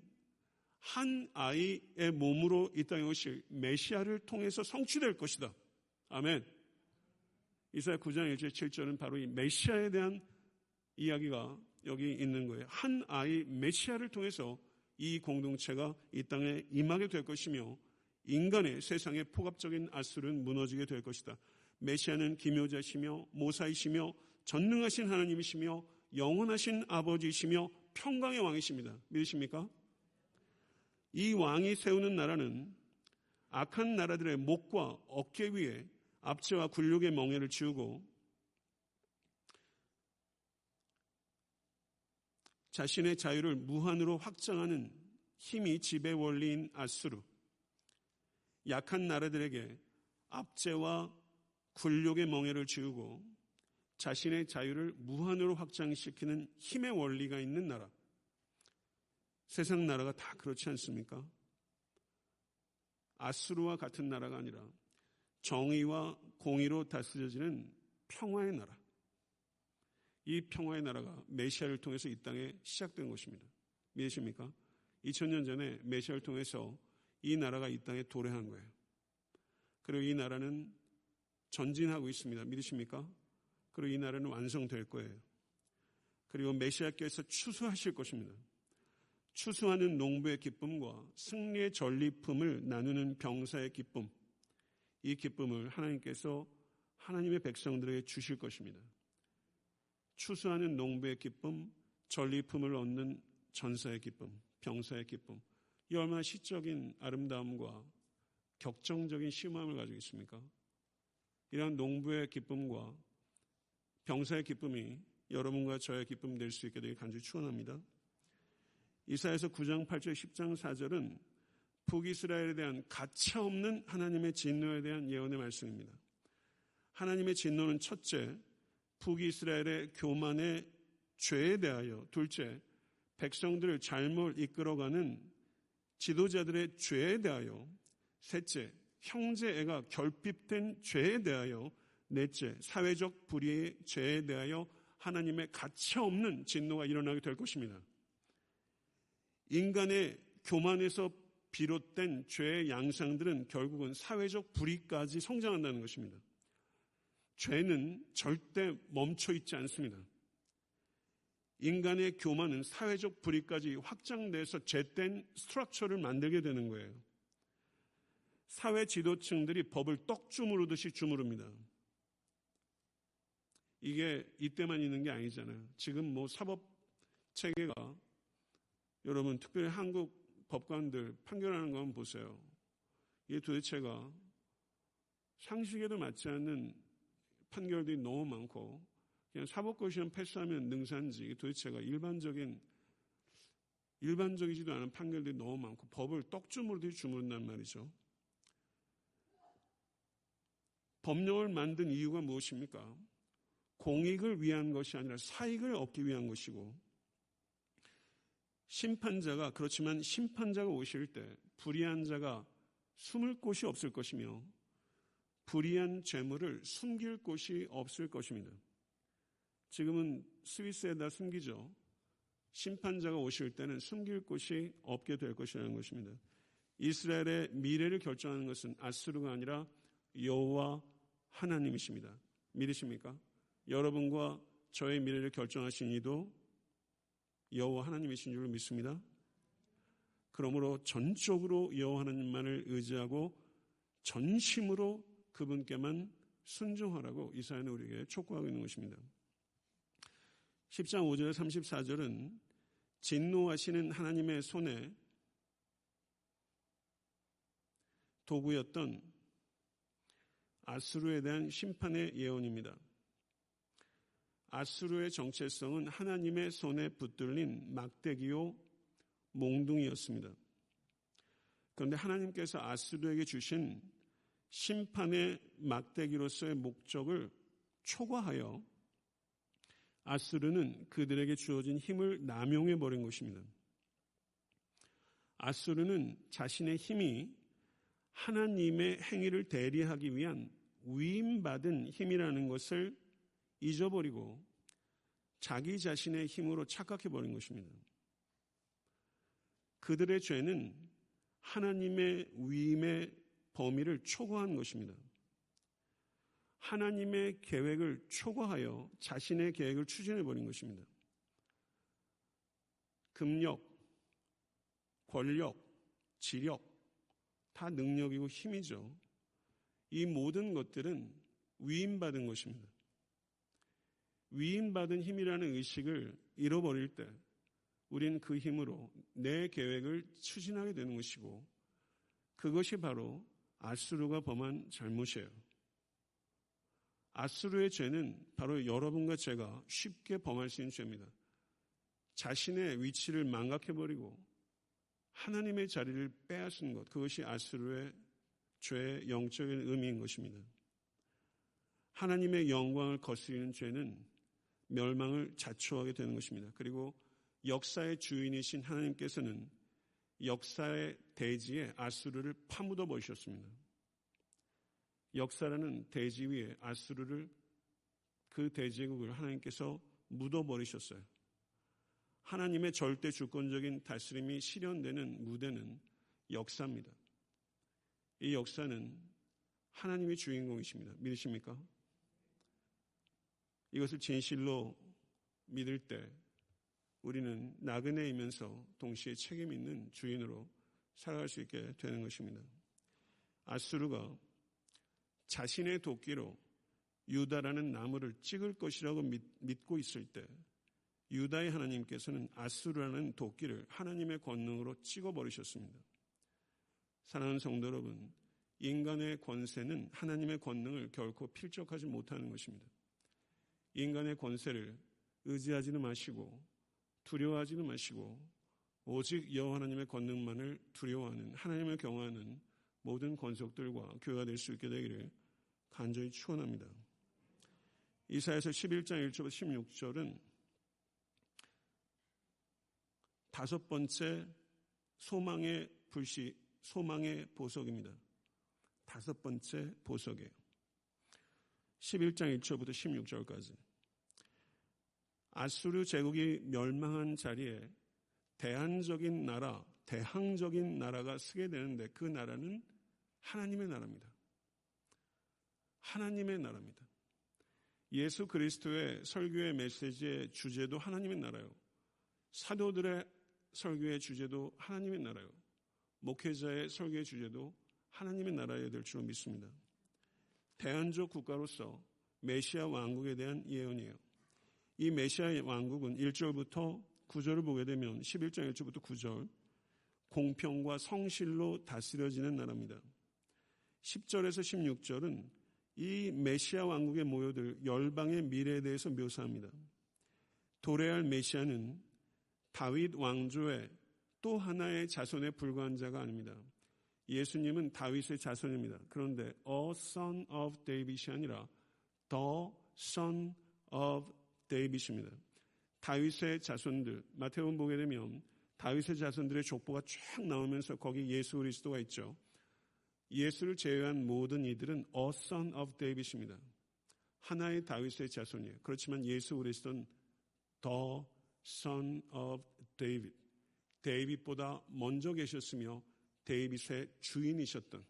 한 아이의 몸으로 이 땅에 오실 메시아를 통해서 성취될 것이다. 아멘. 이사야 9장 1절 7절은 바로 이 메시아에 대한 이야기가 여기 있는 거예요. 한 아이 메시아를 통해서 이 공동체가 이 땅에 임하게 될 것이며 인간의 세상의 폭압적인 아술은 무너지게 될 것이다. 메시아는 기묘자시며 모사이시며 전능하신 하나님이시며 영원하신 아버지이시며 평강의 왕이십니다. 믿으십니까? 이 왕이 세우는 나라는 악한 나라들의 목과 어깨 위에 압제와 굴욕의 멍에를 지우고 자신의 자유를 무한으로 확장하는 힘이 지배 원리인 아수르. 약한 나라들에게 압제와 굴욕의 멍에를 지우고 자신의 자유를 무한으로 확장시키는 힘의 원리가 있는 나라. 세상 나라가 다 그렇지 않습니까? 아수르와 같은 나라가 아니라 정의와 공의로 다스려지는 평화의 나라. 이 평화의 나라가 메시아를 통해서 이 땅에 시작된 것입니다. 믿으십니까? 2000년 전에 메시아를 통해서 이 나라가 이 땅에 도래한 거예요. 그리고 이 나라는 전진하고 있습니다. 믿으십니까? 그리고 이 나라는 완성될 거예요. 그리고 메시아께서 추수하실 것입니다. 추수하는 농부의 기쁨과 승리의 전리품을 나누는 병사의 기쁨, 이 기쁨을 하나님께서 하나님의 백성들에게 주실 것입니다. 추수하는 농부의 기쁨, 전리품을 얻는 전사의 기쁨, 병사의 기쁨. 이 얼마나 시적인 아름다움과 격정적인 심함을 가지고 있습니까? 이러한 농부의 기쁨과 병사의 기쁨이 여러분과 저의 기쁨 될수 있게 되길 간절히 축원합니다. 이사에서 9장 8절 10장 4절은 북이스라엘에 대한 가차없는 하나님의 진노에 대한 예언의 말씀입니다. 하나님의 진노는 첫째, 북이스라엘의 교만의 죄에 대하여, 둘째, 백성들을 잘못 이끌어가는 지도자들의 죄에 대하여, 셋째, 형제애가 결핍된 죄에 대하여, 넷째, 사회적 불의의 죄에 대하여 하나님의 가차없는 진노가 일어나게 될 것입니다. 인간의 교만에서 비롯된 죄의 양상들은 결국은 사회적 불의까지 성장한다는 것입니다. 죄는 절대 멈춰 있지 않습니다. 인간의 교만은 사회적 불의까지 확장돼서 죄된 스트럭처를 만들게 되는 거예요. 사회 지도층들이 법을 떡 주무르듯이 주무릅니다. 이게 이때만 있는 게 아니잖아요. 지금 뭐 사법 체계가 여러분 특별히 한국 법관들 판결하는 거 한번 보세요. 이게 도대체가 상식에도 맞지 않는 판결들이 너무 많고 그냥 사법고시험 패스하면 능산지 도대체가 일반적인 일반적이지도 않은 판결들이 너무 많고 법을 떡주무르듯이 주무른단 말이죠. 법령을 만든 이유가 무엇입니까? 공익을 위한 것이 아니라 사익을 얻기 위한 것이고 심판자가 그렇지만 심판자가 오실 때 불의한 자가 숨을 곳이 없을 것이며 불의한 재물을 숨길 곳이 없을 것입니다. 지금은 스위스에다 숨기죠. 심판자가 오실 때는 숨길 곳이 없게 될 것이라는 것입니다. 이스라엘의 미래를 결정하는 것은 아수르가 아니라 여호와 하나님이십니다. 믿으십니까? 여러분과 저의 미래를 결정하신 이도 여호와 하나님이신 줄을 믿습니다. 그러므로 전적으로 여호와 하나님만을 의지하고 전심으로 그분께만 순종하라고 이사야는 우리에게 촉구하고 있는 것입니다. 10장 5절 34절은 진노하시는 하나님의 손에 도구였던 아수르에 대한 심판의 예언입니다. 아수르의 정체성은 하나님의 손에 붙들린 막대기요 몽둥이였습니다. 그런데 하나님께서 아수르에게 주신 심판의 막대기로서의 목적을 초과하여 아수르는 그들에게 주어진 힘을 남용해 버린 것입니다. 아수르는 자신의 힘이 하나님의 행위를 대리하기 위한 위임받은 힘이라는 것을 잊어버리고 자기 자신의 힘으로 착각해 버린 것입니다. 그들의 죄는 하나님의 위임의 범위를 초과한 것입니다. 하나님의 계획을 초과하여 자신의 계획을 추진해 버린 것입니다. 금력, 권력, 지력, 다 능력이고 힘이죠. 이 모든 것들은 위임받은 것입니다. 위임받은 힘이라는 의식을 잃어버릴 때 우리는 그 힘으로 내 계획을 추진하게 되는 것이고 그것이 바로 아수르가 범한 잘못이에요. 아수르의 죄는 바로 여러분과 제가 쉽게 범할 수 있는 죄입니다. 자신의 위치를 망각해버리고 하나님의 자리를 빼앗은 것, 그것이 아수르의 죄의 영적인 의미인 것입니다. 하나님의 영광을 거스리는 죄는 멸망을 자초하게 되는 것입니다. 그리고 역사의 주인이신 하나님께서는 역사의 대지에 아수르를 파묻어 버리셨습니다. 역사라는 대지 위에 아수르를 그 대제국을 하나님께서 묻어 버리셨어요. 하나님의 절대 주권적인 다스림이 실현되는 무대는 역사입니다. 이 역사는 하나님이 주인공이십니다. 믿으십니까? 이것을 진실로 믿을 때 우리는 나그네이면서 동시에 책임 있는 주인으로 살아갈 수 있게 되는 것입니다. 아수르가 자신의 도끼로 유다라는 나무를 찍을 것이라고 믿, 고 있을 때 유다의 하나님께서는 아수르라는 도끼를 하나님의 권능으로 찍어버리셨습니다. 사랑하는 성도 여러분, 인간의 권세는 하나님의 권능을 결코 필적하지 못하는 것입니다. 인간의 권세를 의지하지는 마시고 두려워하지는 마시고 오직 여호와 하나님의 권능만을 두려워하는 하나님을 경외하는 모든 권속들과 교회가 될 수 있게 되기를 간절히 축원합니다. 이사에서 11장 1절부터 16절은 다섯 번째 소망의 불씨, 소망의 보석입니다. 다섯 번째 보석이에요. 11장 1절부터 16절까지. 아수르 제국이 멸망한 자리에 대안적인 나라, 대항적인 나라가 쓰게 되는데 그 나라는 하나님의 나라입니다. 하나님의 나라입니다. 예수 그리스도의 설교의 메시지의 주제도 하나님의 나라요. 사도들의 설교의 주제도 하나님의 나라요. 목회자의 설교의 주제도 하나님의 나라여야 될 줄로 믿습니다. 대안적 국가로서 메시아 왕국에 대한 예언이에요. 이 메시아 왕국은 1절부터 9절을 보게 되면 11장 1절부터 9절 공평과 성실로 다스려지는 나라입니다. 10절에서 16절은 이 메시아 왕국에 모여들 열방의 미래에 대해서 묘사합니다. 도래할 메시아는 다윗 왕조의 또 하나의 자손에 불과한 자가 아닙니다. 예수님은 다윗의 자손입니다. 그런데 a son of David이 아니라 the son of David입니다. 다윗의 자손들 마태복음 보게 되면 다윗의 자손들의 족보가 쫙 나오면서 거기 예수 그리스도가 있죠. 예수를 제외한 모든 이들은 a son of David입니다. 하나의 다윗의 자손이에요. 그렇지만 예수 그리스도는 the son of David. 데이빗보다 먼저 계셨으며 데이빗의 주인이셨던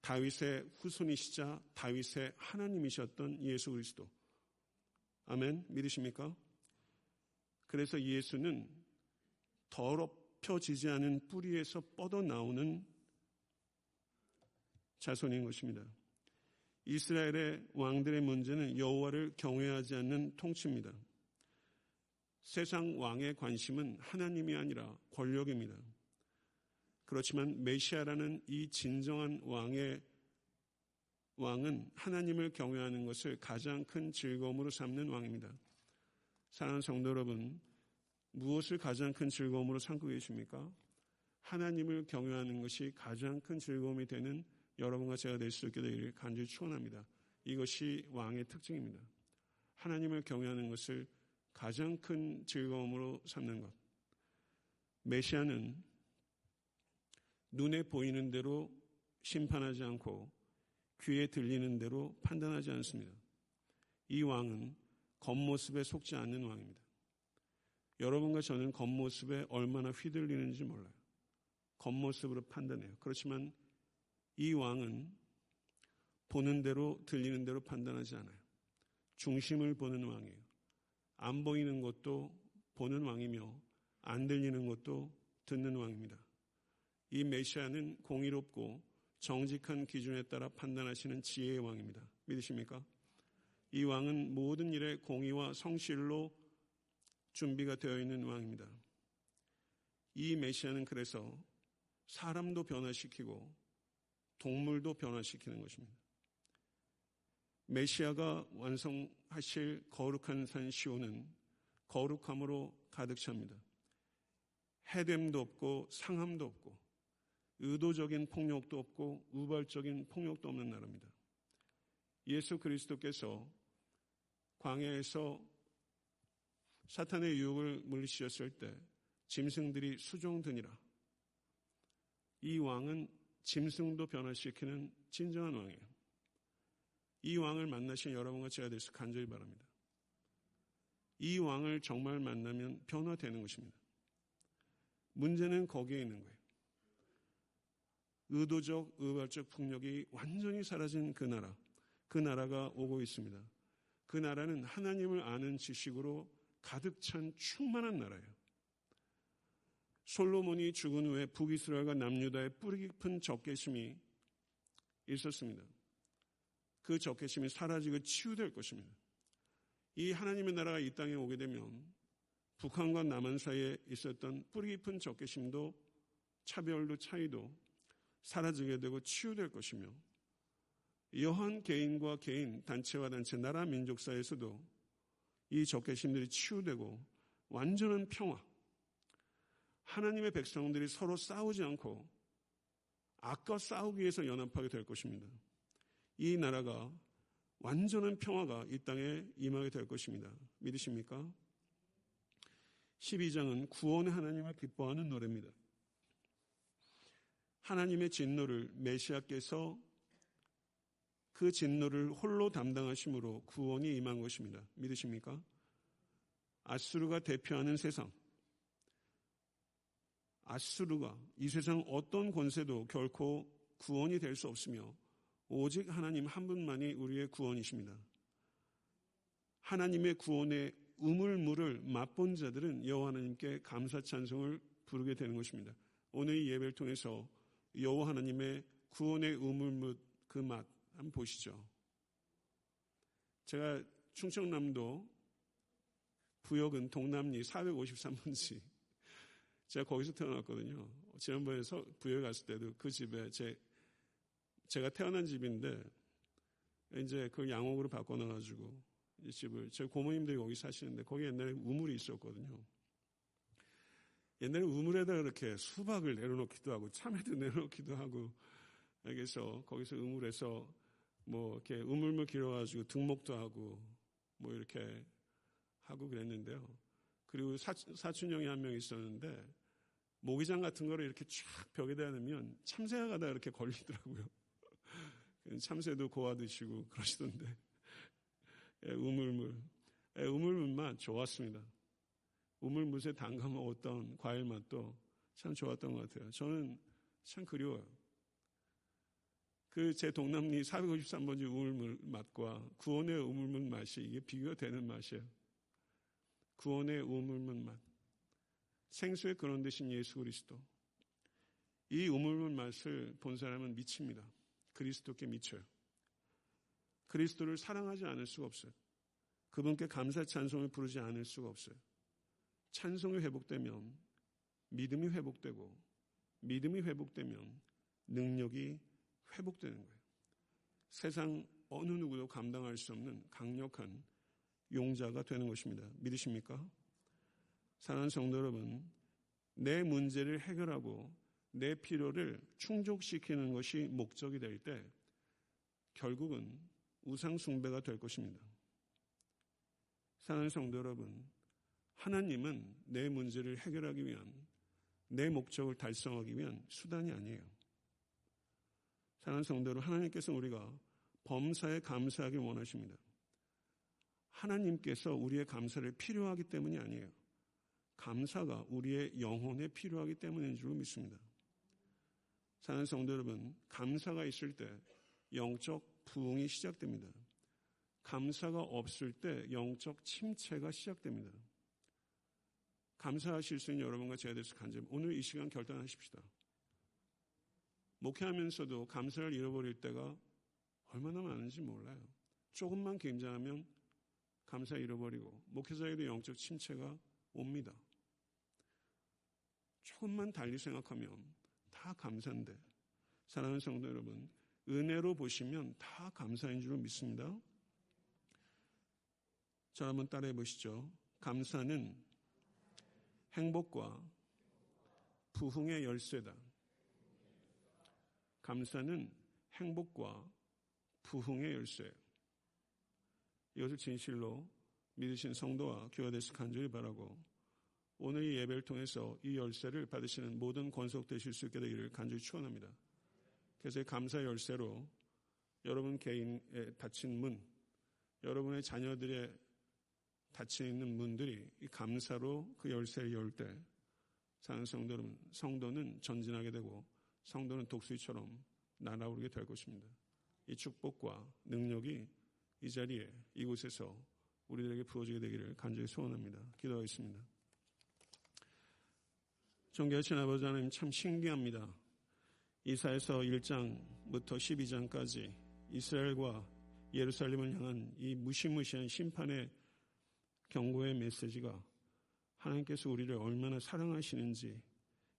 다윗의 후손이시자 다윗의 하나님이셨던 예수 그리스도. 아멘. 믿으십니까? 그래서 예수는 더럽혀지지 않은 뿌리에서 뻗어 나오는 자손인 것입니다. 이스라엘의 왕들의 문제는 여호와를 경외하지 않는 통치입니다. 세상 왕의 관심은 하나님이 아니라 권력입니다. 그렇지만 메시아라는 이 진정한 왕의 왕은 하나님을 경외하는 것을 가장 큰 즐거움으로 삼는 왕입니다. 사랑하는 성도 여러분, 무엇을 가장 큰 즐거움으로 삼고 계십니까? 하나님을 경외하는 것이 가장 큰 즐거움이 되는 여러분과 제가 될 수 있게 되기를 간절히 축원합니다. 이것이 왕의 특징입니다. 하나님을 경외하는 것을 가장 큰 즐거움으로 삼는 것. 메시아는 눈에 보이는 대로 심판하지 않고 귀에 들리는 대로 판단하지 않습니다. 이 왕은 겉모습에 속지 않는 왕입니다. 여러분과 저는 겉모습에 얼마나 휘둘리는지 몰라요. 겉모습으로 판단해요. 그렇지만 이 왕은 보는 대로 들리는 대로 판단하지 않아요. 중심을 보는 왕이에요. 안 보이는 것도 보는 왕이며 안 들리는 것도 듣는 왕입니다. 이 메시아는 공의롭고 정직한 기준에 따라 판단하시는 지혜의 왕입니다. 믿으십니까? 이 왕은 모든 일에 공의와 성실로 준비가 되어 있는 왕입니다. 이 메시아는 그래서 사람도 변화시키고 동물도 변화시키는 것입니다. 메시아가 완성하실 거룩한 산 시온은 거룩함으로 가득 찹니다. 해됨도 없고 상함도 없고 의도적인 폭력도 없고 우발적인 폭력도 없는 나라입니다. 예수 그리스도께서 광야에서 사탄의 유혹을 물리치셨을 때 짐승들이 수종드니라. 이 왕은 짐승도 변화시키는 진정한 왕이에요. 이 왕을 만나신 여러분과 제가 될수 간절히 바랍니다. 이 왕을 정말 만나면 변화되는 것입니다. 문제는 거기에 있는 거예요. 의도적, 의발적 폭력이 완전히 사라진 그 나라, 그 나라가 오고 있습니다. 그 나라는 하나님을 아는 지식으로 가득 찬 충만한 나라예요. 솔로몬이 죽은 후에 북이스라엘과 남유다의 뿌리 깊은 적개심이 있었습니다. 그 적개심이 사라지고 치유될 것입니다. 이 하나님의 나라가 이 땅에 오게 되면 북한과 남한 사이에 있었던 뿌리 깊은 적개심도 차별도 차이도 사라지게 되고 치유될 것이며 여한 개인과 개인, 단체와 단체, 나라 민족 사이에서도 이 적개심들이 치유되고 완전한 평화, 하나님의 백성들이 서로 싸우지 않고 악과 싸우기 위해서 연합하게 될 것입니다. 이 나라가 완전한 평화가 이 땅에 임하게 될 것입니다. 믿으십니까? 12장은 구원의 하나님을 기뻐하는 노래입니다. 하나님의 진노를 메시아께서 그 진노를 홀로 담당하심으로 구원이 임한 것입니다. 믿으십니까? 아수르가 대표하는 세상, 아수르가 이 세상 어떤 권세도 결코 구원이 될 수 없으며 오직 하나님 한 분만이 우리의 구원이십니다. 하나님의 구원의 우물물을 맛본 자들은 여호와 하나님께 감사 찬송을 부르게 되는 것입니다. 오늘 이 예배를 통해서 여호와 하나님의 구원의 우물물 그 맛 한번 보시죠. 제가 충청남도 부역은 동남리 453번지 제가 거기서 태어났거든요. 지난번에 부여에 갔을 때도 그 집에 제, 제가 태어난 집인데, 이제 그걸 양옥으로 바꿔놔가지고, 이 집을, 제 고모님들이 거기 사시는데, 거기 옛날에 우물이 있었거든요. 옛날에 우물에다 이렇게 수박을 내려놓기도 하고, 참외도 내려놓기도 하고, 그래서 거기서 우물에서 뭐 이렇게 우물물 길어가지고 등목도 하고, 뭐 이렇게 하고 그랬는데요. 그리고 사춘, 형이 한 명 있었는데 모기장 같은 거를 이렇게 쫙 벽에다 놓으면 참새가 가다 이렇게 걸리더라고요. 참새도 고아 드시고 그러시던데 예, 우물물 예, 우물물 맛 좋았습니다. 우물물에 어떤 과일 맛도 참 좋았던 것 같아요. 저는 참 그리워요. 그 제 동남리 453번지 우물물 맛과 구원의 우물물 맛이 이게 비교가 되는 맛이에요. 구원의 우물물 맛. 생수의 그런 대신 예수 그리스도. 이 우물물 맛을 본 사람은 미칩니다. 그리스도께 미쳐요. 그리스도를 사랑하지 않을 수가 없어요. 그분께 감사 찬송을 부르지 않을 수가 없어요. 찬송이 회복되면 믿음이 회복되고 믿음이 회복되면 능력이 회복되는 거예요. 세상 어느 누구도 감당할 수 없는 강력한 용자가 되는 것입니다. 믿으십니까? 사랑하는 성도 여러분, 내 문제를 해결하고 내 필요를 충족시키는 것이 목적이 될 때 결국은 우상숭배가 될 것입니다. 사랑하는 성도 여러분, 하나님은 내 문제를 해결하기 위한 내 목적을 달성하기 위한 수단이 아니에요. 사랑하는 성도 여러분, 하나님께서 우리가 범사에 감사하길 원하십니다. 하나님께서 우리의 감사를 필요하기 때문이 아니에요. 감사가 우리의 영혼에 필요하기 때문인 줄 믿습니다. 사는 성도 여러분, 감사가 있을 때 영적 부흥이 시작됩니다. 감사가 없을 때 영적 침체가 시작됩니다. 감사하실 수 있는 여러분과 제가 돼서 간절 오늘 이 시간 결단하십시다. 목회하면서도 감사를 잃어버릴 때가 얼마나 많은지 몰라요. 조금만 긴장하면 감사 잃어버리고 목회자에도 영적 침체가 옵니다. 조금만 달리 생각하면 다 감사인데 사랑하는 성도 여러분 은혜로 보시면 다 감사인 줄 믿습니다. 자 한번 따라해 보시죠. 감사는 행복과 부흥의 열쇠다. 감사는 행복과 부흥의 열쇠예요. 이것을 진실로 믿으신 성도와 교회 되시 간절히 바라고 오늘 이 예배를 통해서 이 열쇠를 받으시는 모든 권속 되실 수 있게 되기를 간절히 축원합니다. 그래서 감사 열쇠로 여러분 개인의 닫힌 문, 여러분의 자녀들의 닫혀 있는 문들이 감사로 그 열쇠를 열 때 사는 성도는 성도는 전진하게 되고 성도는 독수리처럼 날아오르게 될 것입니다. 이 축복과 능력이 이 자리에 이곳에서 우리들에게 부어지게 되기를 간절히 소원합니다. 기도하겠습니다. 존귀하신 아버지 하나님 참 신기합니다. 이사에서 1장부터 12장까지 이스라엘과 예루살렘을 향한 이 무시무시한 심판의 경고의 메시지가 하나님께서 우리를 얼마나 사랑하시는지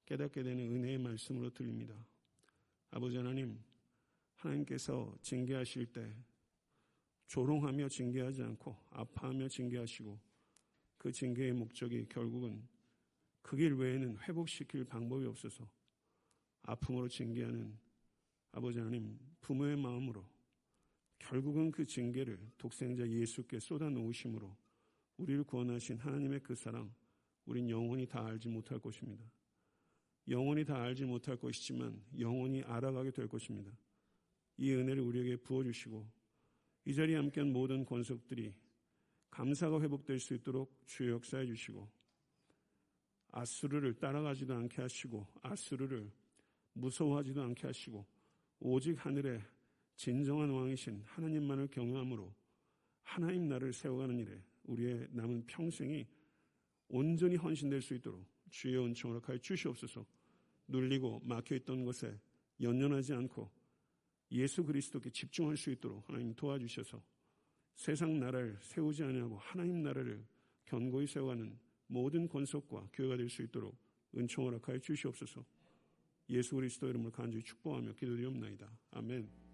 깨닫게 되는 은혜의 말씀으로 들립니다. 아버지 하나님, 하나님께서 징계하실 때 조롱하며 징계하지 않고 아파하며 징계하시고 그 징계의 목적이 결국은 그 길 외에는 회복시킬 방법이 없어서 아픔으로 징계하는 아버지 하나님 부모의 마음으로 결국은 그 징계를 독생자 예수께 쏟아 놓으심으로 우리를 구원하신 하나님의 그 사랑 우린 영원히 다 알지 못할 것입니다. 영원히 다 알지 못할 것이지만 영원히 알아가게 될 것입니다. 이 은혜를 우리에게 부어주시고 이 자리에 함께한 모든 권속들이 감사가 회복될 수 있도록 주의 역사해 주시고 아수르를 따라가지도 않게 하시고 아수르를 무서워하지도 않게 하시고 오직 하늘에 진정한 왕이신 하나님만을 경외함으로 하나님 나를 세워가는 일에 우리의 남은 평생이 온전히 헌신될 수 있도록 주의 은총을 하여 주시옵소서 눌리고 막혀있던 것에 연연하지 않고 예수 그리스도께 집중할 수 있도록 하나님 도와주셔서 세상 나라를 세우지 아니하고 하나님 나라를 견고히 세워가는 모든 권속과 교회가 될 수 있도록 은총을 하여 주시옵소서 예수 그리스도 이름으로 간절히 축복하며 기도드리옵나이다. 아멘.